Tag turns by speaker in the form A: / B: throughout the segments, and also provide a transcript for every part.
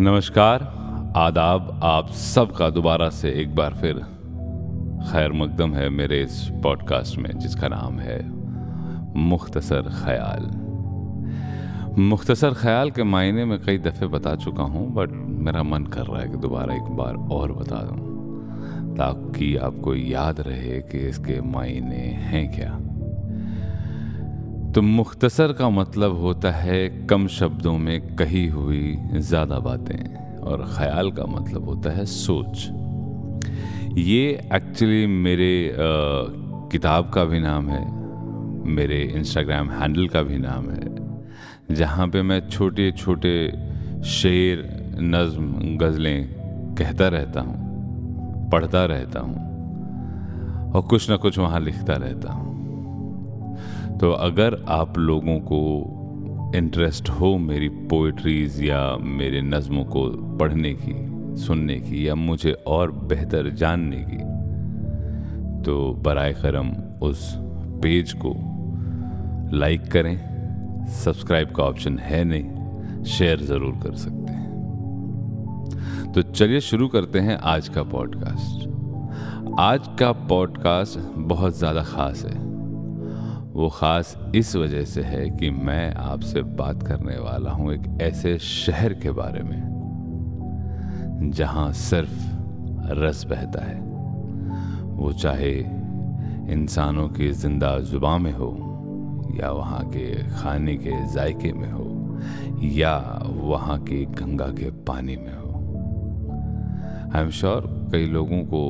A: नमस्कार। आदाब, आप सबका दोबारा से एक बार फिर खैर मकदम है मेरे इस पॉडकास्ट में, जिसका नाम है मुख्तसर ख्याल। मुख्तसर ख्याल के मायने में कई दफ़े बता चुका हूँ बट मेरा मन कर रहा है कि दोबारा एक बार और बता दूँ, ताकि आपको याद रहे कि इसके मायने हैं क्या। तो मुख्तसर का मतलब होता है कम शब्दों में कही हुई ज़्यादा बातें और ख्याल का मतलब होता है सोच। ये एक्चुअली मेरे आ, किताब का भी नाम है मेरे इंस्टाग्राम हैंडल का भी नाम है जहाँ पे मैं छोटे छोटे शेर नज्म गज़लें कहता रहता हूँ पढ़ता रहता हूँ और कुछ ना कुछ वहाँ लिखता रहता हूँ। तो अगर आप लोगों को इंटरेस्ट हो मेरी पोइट्रीज़ या मेरे नज़मों को पढ़ने की, सुनने की या मुझे और बेहतर जानने की तो बर करम उस पेज को लाइक करें। सब्सक्राइब का ऑप्शन है नहीं शेयर ज़रूर कर सकते हैं। तो चलिए शुरू करते हैं आज का पॉडकास्ट आज का पॉडकास्ट बहुत ज़्यादा ख़ास है। वो ख़ास इस वजह से है कि मैं आपसे बात करने वाला हूँ एक ऐसे शहर के बारे में, जहाँ सिर्फ़ रस बहता है। वो चाहे इंसानों की ज़िंदा जुबा में हो, या वहाँ के खाने के जायके में हो, या वहाँ की गंगा के पानी में हो। आई एम श्योर कई लोगों को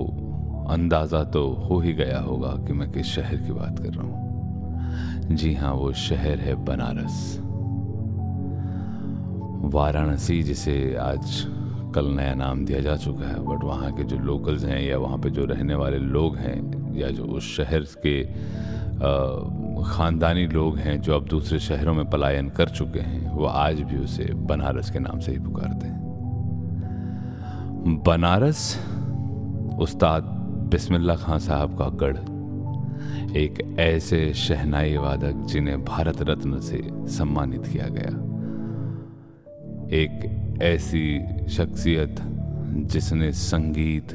A: अंदाज़ा तो हो ही गया होगा कि मैं किस शहर की बात कर रहा हूँ। जी हाँ वो शहर है बनारस। वाराणसी, जिसे आज कल नया नाम दिया जा चुका है बट वहाँ के जो लोकल्स हैं या वहाँ पे जो रहने वाले लोग हैं, या जो उस शहर के ख़ानदानी लोग हैं जो अब दूसरे शहरों में पलायन कर चुके हैं, वो आज भी उसे बनारस के नाम से ही पुकारते हैं। बनारस, उस्ताद बिस्मिल्लाह खां साहब का गढ़। एक ऐसे शहनाई वादक जिन्हें भारत रत्न से सम्मानित किया गया। एक ऐसी शख्सियत जिसने संगीत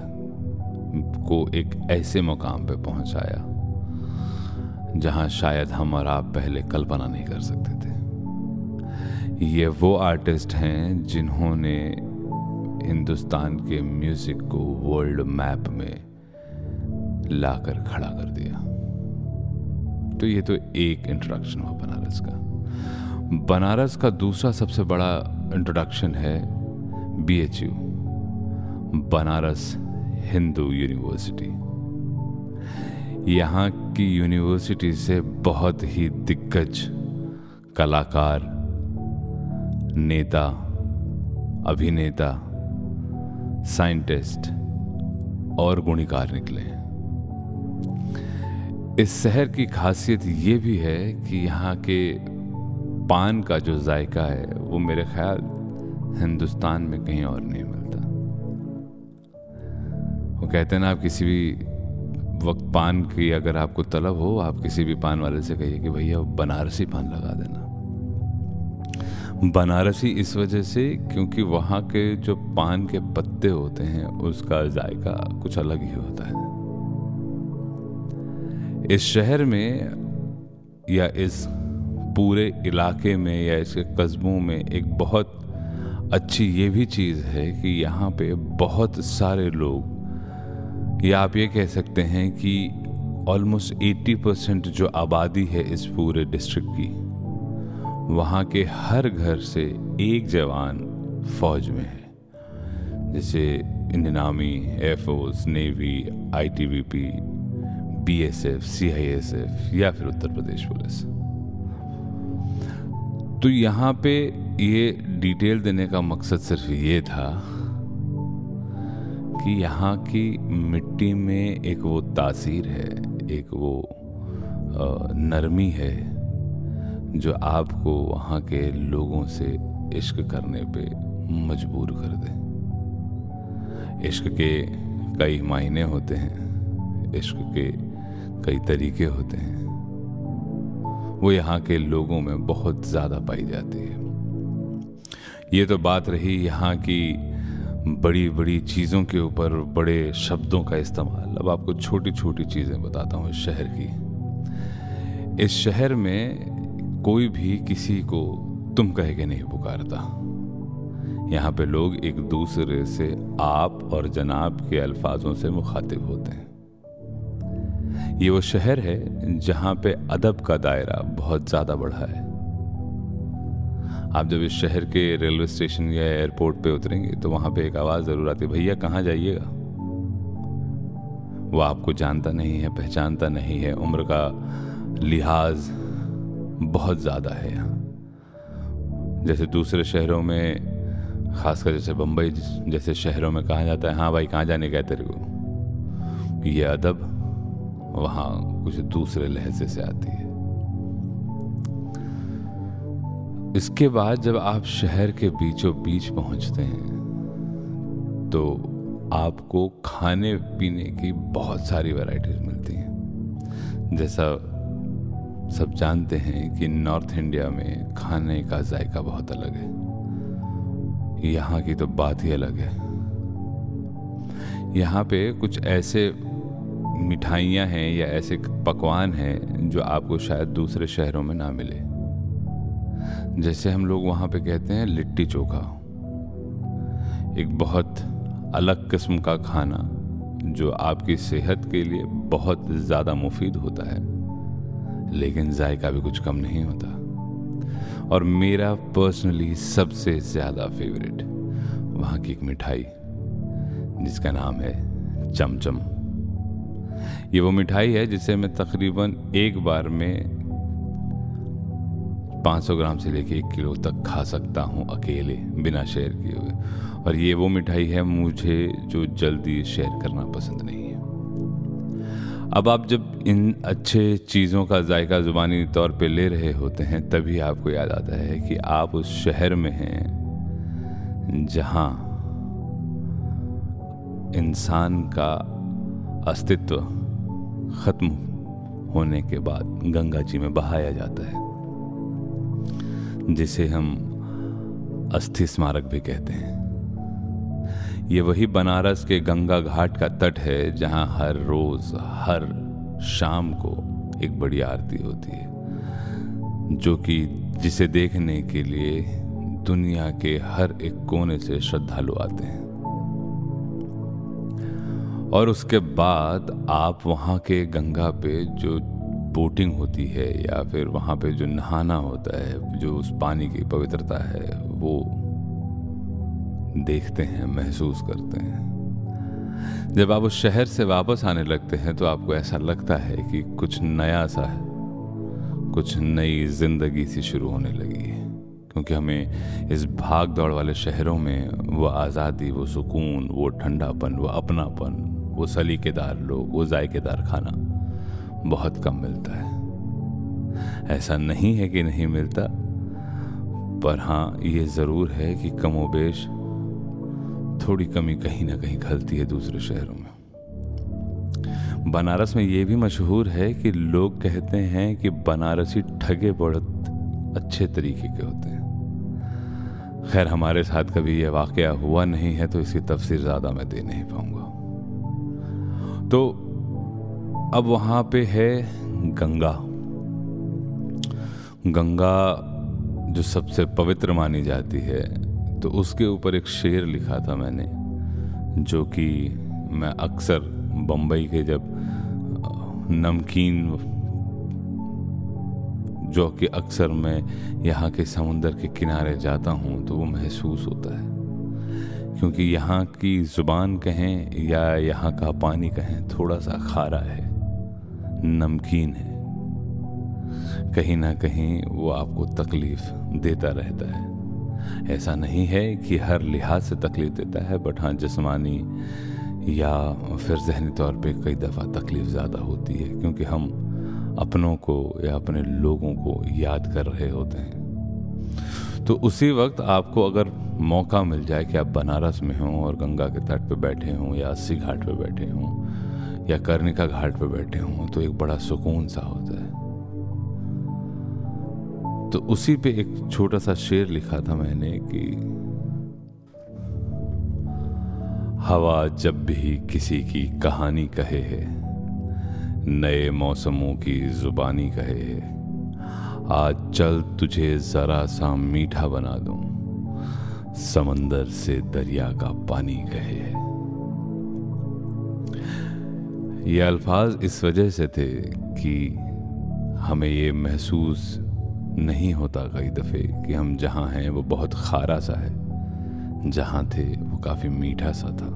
A: को एक ऐसे मुकाम पे पहुँचाया, जहाँ शायद हम और आप पहले कल्पना नहीं कर सकते थे। ये वो आर्टिस्ट हैं जिन्होंने हिंदुस्तान के म्यूज़िक को वर्ल्ड मैप में लाकर खड़ा कर दिया। तो ये तो एक इंट्रोडक्शन हुआ बनारस का। बनारस का दूसरा सबसे बड़ा इंट्रोडक्शन है B H U Banaras Hindu University यहाँ की यूनिवर्सिटी से बहुत ही दिग्गज कलाकार, नेता, अभिनेता साइंटिस्ट और गुणिकार निकले हैं। इस शहर की खासियत ये भी है कि यहाँ के पान का जो जायका है, वो मेरे ख्याल हिंदुस्तान में कहीं और नहीं मिलता। वो कहते हैं ना, आप किसी भी वक्त पान की अगर आपको तलब हो, आप किसी भी पान वाले से कहिए कि भैया बनारसी पान लगा देना। बनारसी इस वजह से क्योंकि वहाँ के जो पान के पत्ते होते हैं, उसका जायका कुछ अलग ही होता है। इस शहर में या इस पूरे इलाके में या इसके कस्बों में एक बहुत अच्छी ये भी चीज़ है कि यहाँ पे बहुत सारे लोग, या आप ये कह सकते हैं कि ऑलमोस्ट 80 परसेंट जो आबादी है इस पूरे डिस्ट्रिक्ट की, वहाँ के हर घर से एक जवान फौज में है। जैसे Indian army air force navy ITBP BSF CISF या फिर उत्तर प्रदेश पुलिस। तो यहाँ पे ये डिटेल देने का मकसद सिर्फ़ ये था कि यहाँ की मिट्टी में एक वो तासीर है, एक वो नरमी है जो आपको वहाँ के लोगों से इश्क करने पे मजबूर कर दे। इश्क के कई मायने होते हैं। इश्क के कई तरीके होते हैं। वो यहाँ के लोगों में बहुत ज़्यादा पाई जाती है। ये तो बात रही यहाँ की बड़ी बड़ी चीज़ों के ऊपर बड़े शब्दों का इस्तेमाल। अब आपको छोटी छोटी चीज़ें बताता हूँ इस शहर की। इस शहर में कोई भी किसी को तुम कह के नहीं पुकारता। यहाँ पे लोग एक दूसरे से आप और जनाब के अल्फाजों से मुखातिब होते हैं। ये वो शहर है जहाँ पे अदब का दायरा बहुत ज़्यादा बढ़ा है। आप जब इस शहर के रेलवे स्टेशन या एयरपोर्ट पे उतरेंगे तो वहाँ पे एक आवाज़ ज़रूर आती है, भैया, कहाँ जाइएगा? वो आपको जानता नहीं है, पहचानता नहीं है, उम्र का लिहाज बहुत ज़्यादा है यहाँ। जैसे दूसरे शहरों में, खासकर जैसे बम्बई जैसे शहरों में कहा जाता है हाँ भाई, कहाँ जाने का है तेरे को ये अदब वहाँ कुछ दूसरे लहजे से आती है। इसके बाद जब आप शहर के बीचों बीच पहुँचते हैं तो आपको खाने पीने की बहुत सारी वैरायटीज मिलती हैं। जैसा सब जानते हैं कि नॉर्थ इंडिया में खाने का जायका बहुत अलग है। यहाँ की तो बात ही अलग है। यहाँ पे कुछ ऐसे मिठाइयाँ हैं या ऐसे पकवान हैं जो आपको शायद दूसरे शहरों में ना मिले। जैसे हम लोग वहाँ पे कहते हैं लिट्टी चोखा। एक बहुत अलग किस्म का खाना जो आपकी सेहत के लिए बहुत ज़्यादा मुफीद होता है, लेकिन जायका भी कुछ कम नहीं होता। और मेरा पर्सनली सबसे ज़्यादा फेवरेट वहाँ की एक मिठाई, जिसका नाम है चमचम। ये वो मिठाई है जिसे मैं तकरीबन एक बार में 500 ग्राम से लेके एक किलो तक खा सकता हूँ अकेले, बिना शेयर किए हुए। और ये वो मिठाई है मुझे जो जल्दी शेयर करना पसंद नहीं है। अब आप जब इन अच्छे चीज़ों का जायका ज़ुबानी तौर पे ले रहे होते हैं, तभी आपको याद आता है कि आप उस शहर में हैं जहाँ इंसान का अस्तित्व ख़त्म होने के बाद गंगा जी में बहाया जाता है, जिसे हम अस्थि स्मारक भी कहते हैं। ये वही बनारस के गंगा घाट का तट है, जहाँ हर रोज, हर शाम को एक बड़ी आरती होती है, जो कि जिसे देखने के लिए दुनिया के हर एक कोने से श्रद्धालु आते हैं। और उसके बाद आप वहाँ के गंगा पे जो बोटिंग होती है या फिर वहाँ पे जो नहाना होता है, जो उस पानी की पवित्रता है, वो देखते हैं, महसूस करते हैं। जब आप उस शहर से वापस आने लगते हैं तो आपको ऐसा लगता है कि कुछ नया सा है, कुछ नई ज़िंदगी सी शुरू होने लगी है। क्योंकि हमें इस भाग दौड़ वाले शहरों में वो आज़ादी, वो सुकून, वो ठंडापन, वो अपनापन वो सलीकेदार लोग, वो जायकेदार खाना बहुत कम मिलता है। ऐसा नहीं है कि नहीं मिलता, पर हाँ ये ज़रूर है कि कमोबेश थोड़ी कमी कहीं ना कहीं खलती है दूसरे शहरों में। बनारस में ये भी मशहूर है कि लोग कहते हैं कि बनारसी ठगे बहुत अच्छे तरीके के होते हैं। खैर, हमारे साथ कभी यह वाक़ हुआ नहीं है तो इसकी तफसीर ज़्यादा मैं दे नहीं पाऊँगा। तो अब वहाँ पे है गंगा। गंगा जो सबसे पवित्र मानी जाती है तो उसके ऊपर एक शेर लिखा था मैंने, जो कि मैं अक्सर बम्बई के जब नमकीन जो कि अक्सर मैं यहाँ के समुंदर के किनारे जाता हूँ तो वो महसूस होता है। क्योंकि यहाँ की ज़ुबान कहें या यहाँ का पानी कहें, थोड़ा सा खारा है, नमकीन है। कहीं ना कहीं वो आपको तकलीफ़ देता रहता है। ऐसा नहीं है कि हर लिहाज से तकलीफ़ देता है, बट हाँ जिसमानी या फिर जहनी तौर पे कई दफ़ा तकलीफ़ ज़्यादा होती है, क्योंकि हम अपनों को या अपने लोगों को याद कर रहे होते हैं। तो उसी वक्त आपको अगर मौका मिल जाए कि आप बनारस में हों और गंगा के तट पे बैठे हों या अस्सी घाट पे बैठे हों या कर्णिका घाट पे बैठे हों तो एक बड़ा सुकून सा होता है। तो उसी पे एक छोटा सा शेर लिखा था मैंने कि हवा जब भी किसी की कहानी कहे है, नए मौसमों की जुबानी कहे है। आज चल तुझे जरा सा मीठा बना दूँ। समंदर से दरिया का पानी कहे ये अल्फाज इस वजह से थे कि हमें ये महसूस नहीं होता कई दफ़े कि हम जहाँ हैं वो बहुत खारा सा है। जहाँ थे वो काफ़ी मीठा सा था।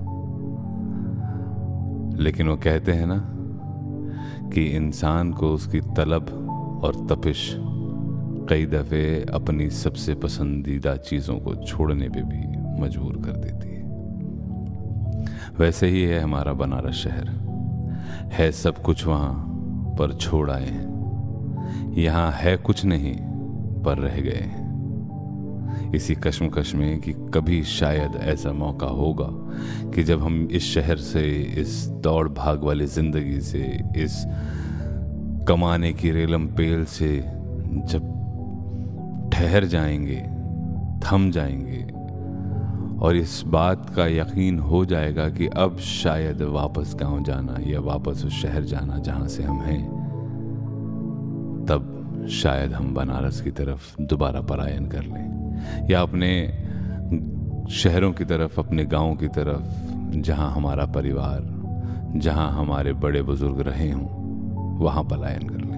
A: लेकिन वो कहते हैं ना कि इंसान को उसकी तलब और तपिश कई दफ़े अपनी सबसे पसंदीदा चीज़ों को छोड़ने पे भी मजबूर कर देती है। वैसे ही है हमारा बनारस शहर। है सब कुछ वहाँ पर छोड़ आए हैं। यहाँ है कुछ नहीं, पर रह गए हैं। इसी कश्मकश में कि कभी शायद ऐसा मौका होगा कि जब हम इस शहर से, इस दौड़ भाग वाली ज़िंदगी से, इस कमाने की रेलम पेल से जब ठहर जाएँगे, थम जाएँगे और इस बात का यकीन हो जाएगा कि अब शायद वापस गाँव जाना या वापस उस शहर जाना जहाँ से हम हैं, तब शायद हम बनारस की तरफ़ दोबारा पलायन कर लें या अपने शहरों की तरफ़, अपने गाँव की तरफ़, जहाँ हमारा परिवार, जहाँ हमारे बड़े बुज़ुर्ग रहे हों, वहाँ पलायन कर लें।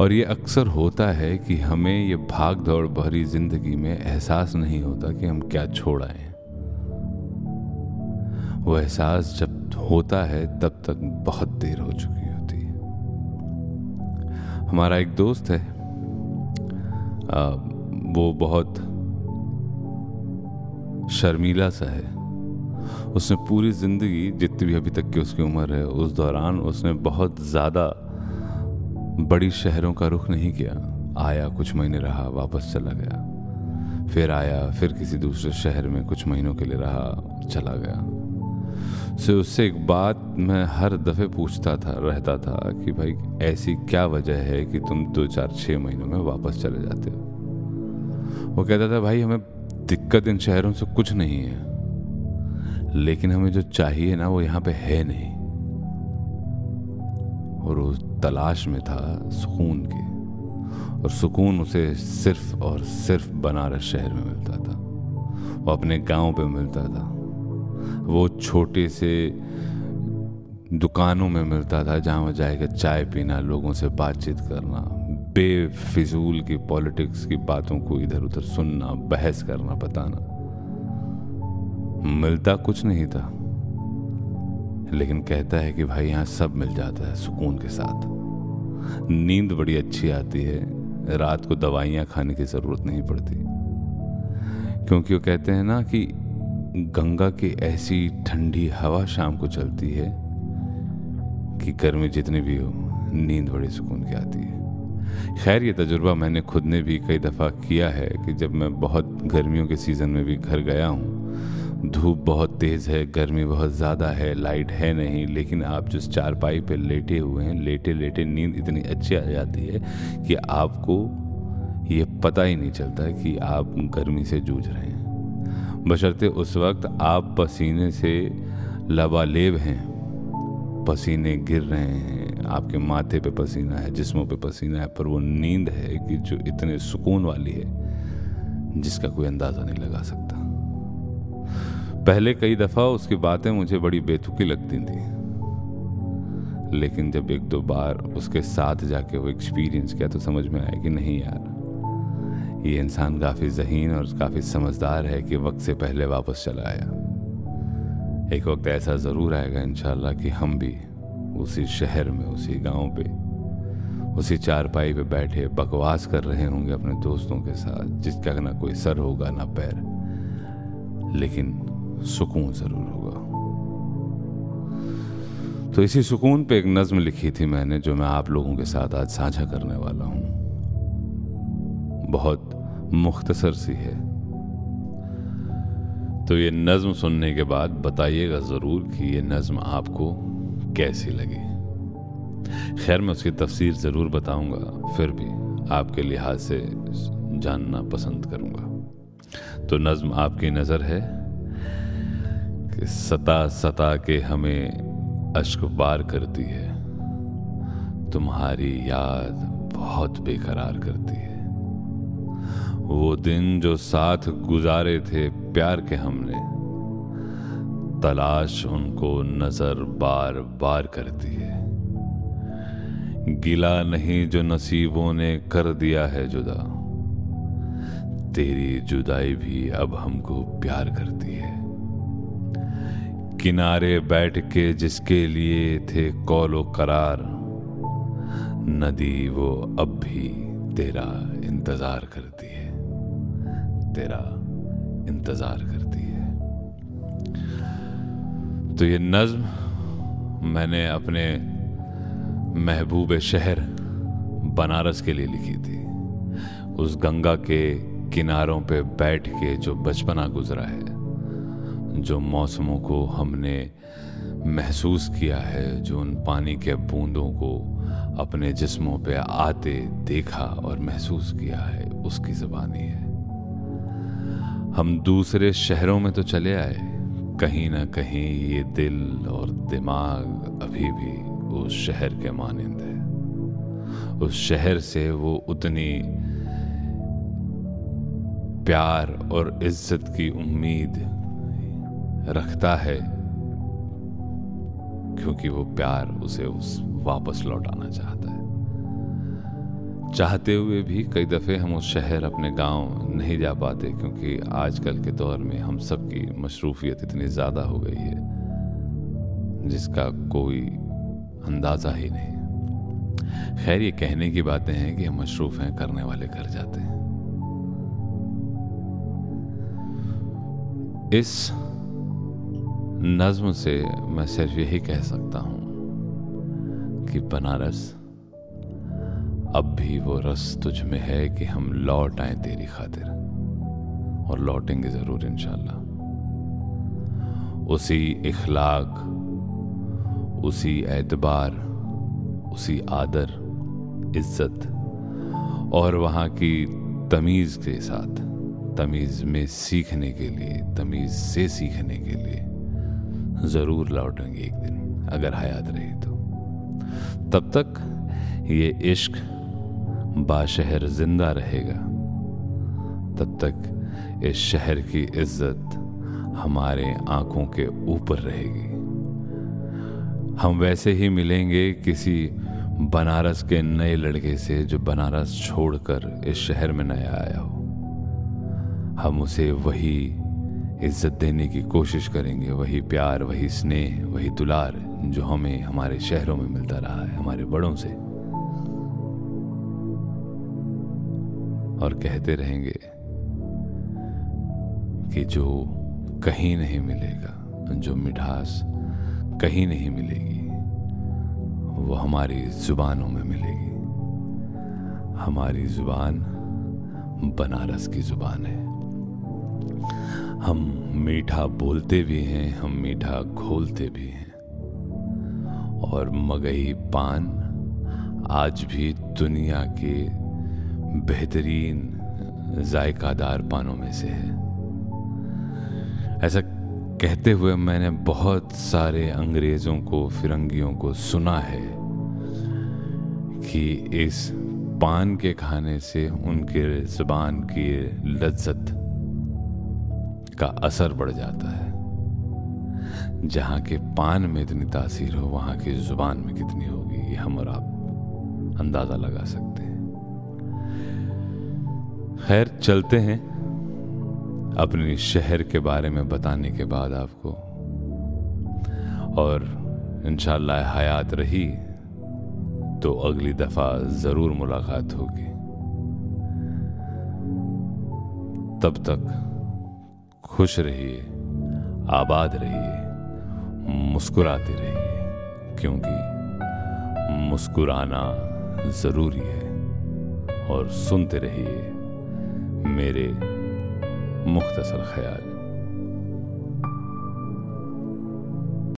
A: और ये अक्सर होता है कि हमें ये भाग दौड़ भरी ज़िंदगी में एहसास नहीं होता कि हम क्या छोड़ आए वो एहसास जब होता है तब तक बहुत देर हो चुकी होती है। हमारा एक दोस्त है। आ, वो बहुत शर्मीला सा है। उसने पूरी ज़िंदगी जितनी भी अभी तक की उसकी उम्र है उस दौरान उसने बहुत ज़्यादा बड़ी शहरों का रुख नहीं किया। आया कुछ महीने रहा, वापस चला गया। फिर आया, फिर किसी दूसरे शहर में कुछ महीनों के लिए रहा, चला गया। से उससे एक बात मैं हर दफ़े पूछता था, रहता था कि भाई, ऐसी क्या वजह है कि तुम दो चार छः महीनों में वापस चले जाते हो? वो कहता था, भाई, हमें दिक्कत इन शहरों से कुछ नहीं है। लेकिन हमें जो चाहिए ना, वो यहाँ पे है नहीं। और वो तलाश में था सुकून के। और सुकून उसे सिर्फ़ और सिर्फ़ बनारस शहर में मिलता था। वो अपने गाँव पे मिलता था। वो छोटे से दुकानों में मिलता था जहाँ वो जाएगा चाय पीना, लोगों से बातचीत करना, बेफिजूल की पॉलिटिक्स की बातों को इधर उधर सुनना, बहस करना, बताना। मिलता कुछ नहीं था। लेकिन कहता है कि भाई यहाँ सब मिल जाता है सुकून के साथ। नींद बड़ी अच्छी आती है। रात को दवाइयाँ खाने की ज़रूरत नहीं पड़ती। क्योंकि वो कहते हैं ना कि गंगा की ऐसी ठंडी हवा शाम को चलती है कि गर्मी जितनी भी हो, नींद बड़ी सुकून की आती है। खैर, ये तजुर्बा मैंने खुद ने भी कई दफ़ा किया है कि जब मैं बहुत गर्मियों के सीज़न में भी घर गया हूँ धूप बहुत तेज़ है, गर्मी बहुत ज़्यादा है, लाइट है नहीं, लेकिन आप जिस चारपाई पे लेटे हुए हैं, लेटे लेटे नींद इतनी अच्छी आ जाती है कि आपको ये पता ही नहीं चलता कि आप गर्मी से जूझ रहे हैं। बशर्ते उस वक्त आप पसीने से लबालेब हैं, पसीने गिर रहे हैं, आपके माथे पे पसीना है, जिस्मों पे पसीना है, पर वो नींद है कि जो इतने सुकून वाली है, जिसका कोई अंदाज़ा नहीं लगा सकता। पहले कई दफ़ा उसकी बातें मुझे बड़ी बेतुकी लगती थी। लेकिन जब एक दो बार उसके साथ जाके वो एक्सपीरियंस किया तो समझ में आया कि नहीं यार, ये इंसान काफ़ी जहीन और काफ़ी समझदार है कि वक्त से पहले वापस चला आया। एक वक्त ऐसा ज़रूर आएगा इन कि हम भी उसी शहर में, उसी गाँव पे, उसी चारपाई पे बैठे बकवास कर रहे होंगे अपने दोस्तों के साथ, जिसका ना कोई सर होगा, ना पैर। लेकिन सुकून ज़रूर होगा। तो इसी सुकून पे एक नज्म लिखी थी मैंने, जो मैं आप लोगों के साथ आज साझा करने वाला हूँ। बहुत मुख्तसर सी है। तो ये नज्म सुनने के बाद बताइएगा ज़रूर कि ये नज्म आपको कैसी लगी। खैर, मैं उसकी तफसीर ज़रूर बताऊँगा, फिर भी आपके लिहाज से जानना पसंद करूँगा। तो नज्म आपकी नज़र है सता सता के हमें अश्क बार करती है। तुम्हारी याद बहुत बेकरार करती है। वो दिन जो साथ गुजारे थे प्यार के हमने, तलाश उनको नज़र बार बार करती है। गिला नहीं जो नसीबों ने कर दिया है जुदा, तेरी जुदाई भी अब हमको प्यार करती है। किनारे बैठ के जिसके लिए थे कौलो करार, नदी वो अब भी तेरा इंतज़ार करती है, तेरा इंतज़ार करती है। तो ये नज्म मैंने अपने महबूब शहर बनारस के लिए लिखी थी। उस गंगा के किनारों पे बैठ के जो बचपना गुजरा है जो मौसमों को हमने महसूस किया है, जो उन पानी के बूंदों को अपने जिस्मों पे आते देखा और महसूस किया है, उसकी जबानी है। हम दूसरे शहरों में तो चले आए, कहीं ना कहीं ये दिल और दिमाग अभी भी उस शहर के मानंद है। उस शहर से वो उतनी प्यार और इज़्ज़त की उम्मीद रखता है, क्योंकि वो प्यार उसे उस वापस लौटाना चाहता है। चाहते हुए भी कई दफ़े हम उस शहर अपने गाँव नहीं जा पाते, क्योंकि आजकल के दौर में हम सब की मशरूफियत इतनी ज़्यादा हो गई है, जिसका कोई अंदाज़ा ही नहीं। खैर, ये कहने की बातें हैं कि हम मशरूफ़ हैं, करने वाले कर जाते हैं। इस नज्म से मैं सिर्फ़ यही कह सकता हूँ कि बनारस, अब भी वो रस तुझ में है कि हम लौट आए तेरी खातिर। और लौटेंगे ज़रूर, इंशाल्लाह। उसी इखलाक, उसी एतबार, उसी आदर, इज़्ज़त और वहाँ की तमीज़ के साथ, तमीज़ में सीखने के लिए, तमीज़ से सीखने के लिए ज़रूर लौटेंगे एक दिन, अगर हयात रही तो। तब तक ये इश्क बाशहर ज़िंदा रहेगा। तब तक इस शहर की इज़्ज़त हमारे आँखों के ऊपर रहेगी। हम वैसे ही मिलेंगे किसी बनारस के नए लड़के से जो बनारस छोड़कर इस शहर में नया आया हो। हम उसे वही इज़्ज़त देने की कोशिश करेंगे। वही प्यार, वही स्नेह, वही दुलार जो हमें हमारे शहरों में मिलता रहा है, हमारे बड़ों से। और कहते रहेंगे कि जो कहीं नहीं मिलेगा, जो मिठास कहीं नहीं मिलेगी, वो हमारी जुबानों में मिलेगी। हमारी ज़ुबान बनारस की ज़ुबान है। हम मीठा बोलते भी हैं, हम मीठा घोलते भी हैं। और मगही पान आज भी दुनिया के बेहतरीन जायकादार पानों में से है। ऐसा कहते हुए मैंने बहुत सारे अंग्रेज़ों को, फिरंगियों को सुना है कि इस पान के खाने से उनके ज़बान की लज्जत का असर बढ़ जाता है। जहाँ के पान में इतनी तासीर हो, वहाँ की ज़ुबान में कितनी होगी, ये हम और आप अंदाज़ा लगा सकते हैं। खैर, चलते हैं। अपने शहर के बारे में बताने के बाद आपको। और इंशाल्लाह हयात रही तो अगली दफ़ा ज़रूर मुलाकात होगी। तब तक खुश रहिए, आबाद रहिए, मुस्कुराते रहिए, क्योंकि मुस्कुराना ज़रूरी है। और सुनते रहिए मेरे मुख्तसर ख्याल।